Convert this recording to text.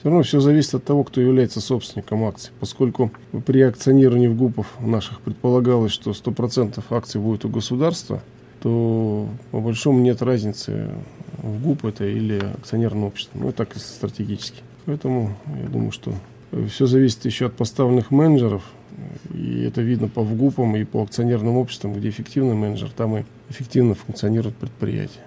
Все равно все зависит от того, кто является собственником акций. Поскольку при акционировании в ГУПов наших предполагалось, что 100% акций будет у государства, то по большому нет разницы в ГУП это или акционерное общество. Ну, так и стратегически. Поэтому я думаю, что все зависит еще от поставленных менеджеров. И это видно по ВГУПам и по акционерным обществам, где эффективный менеджер, там и эффективно функционирует предприятие.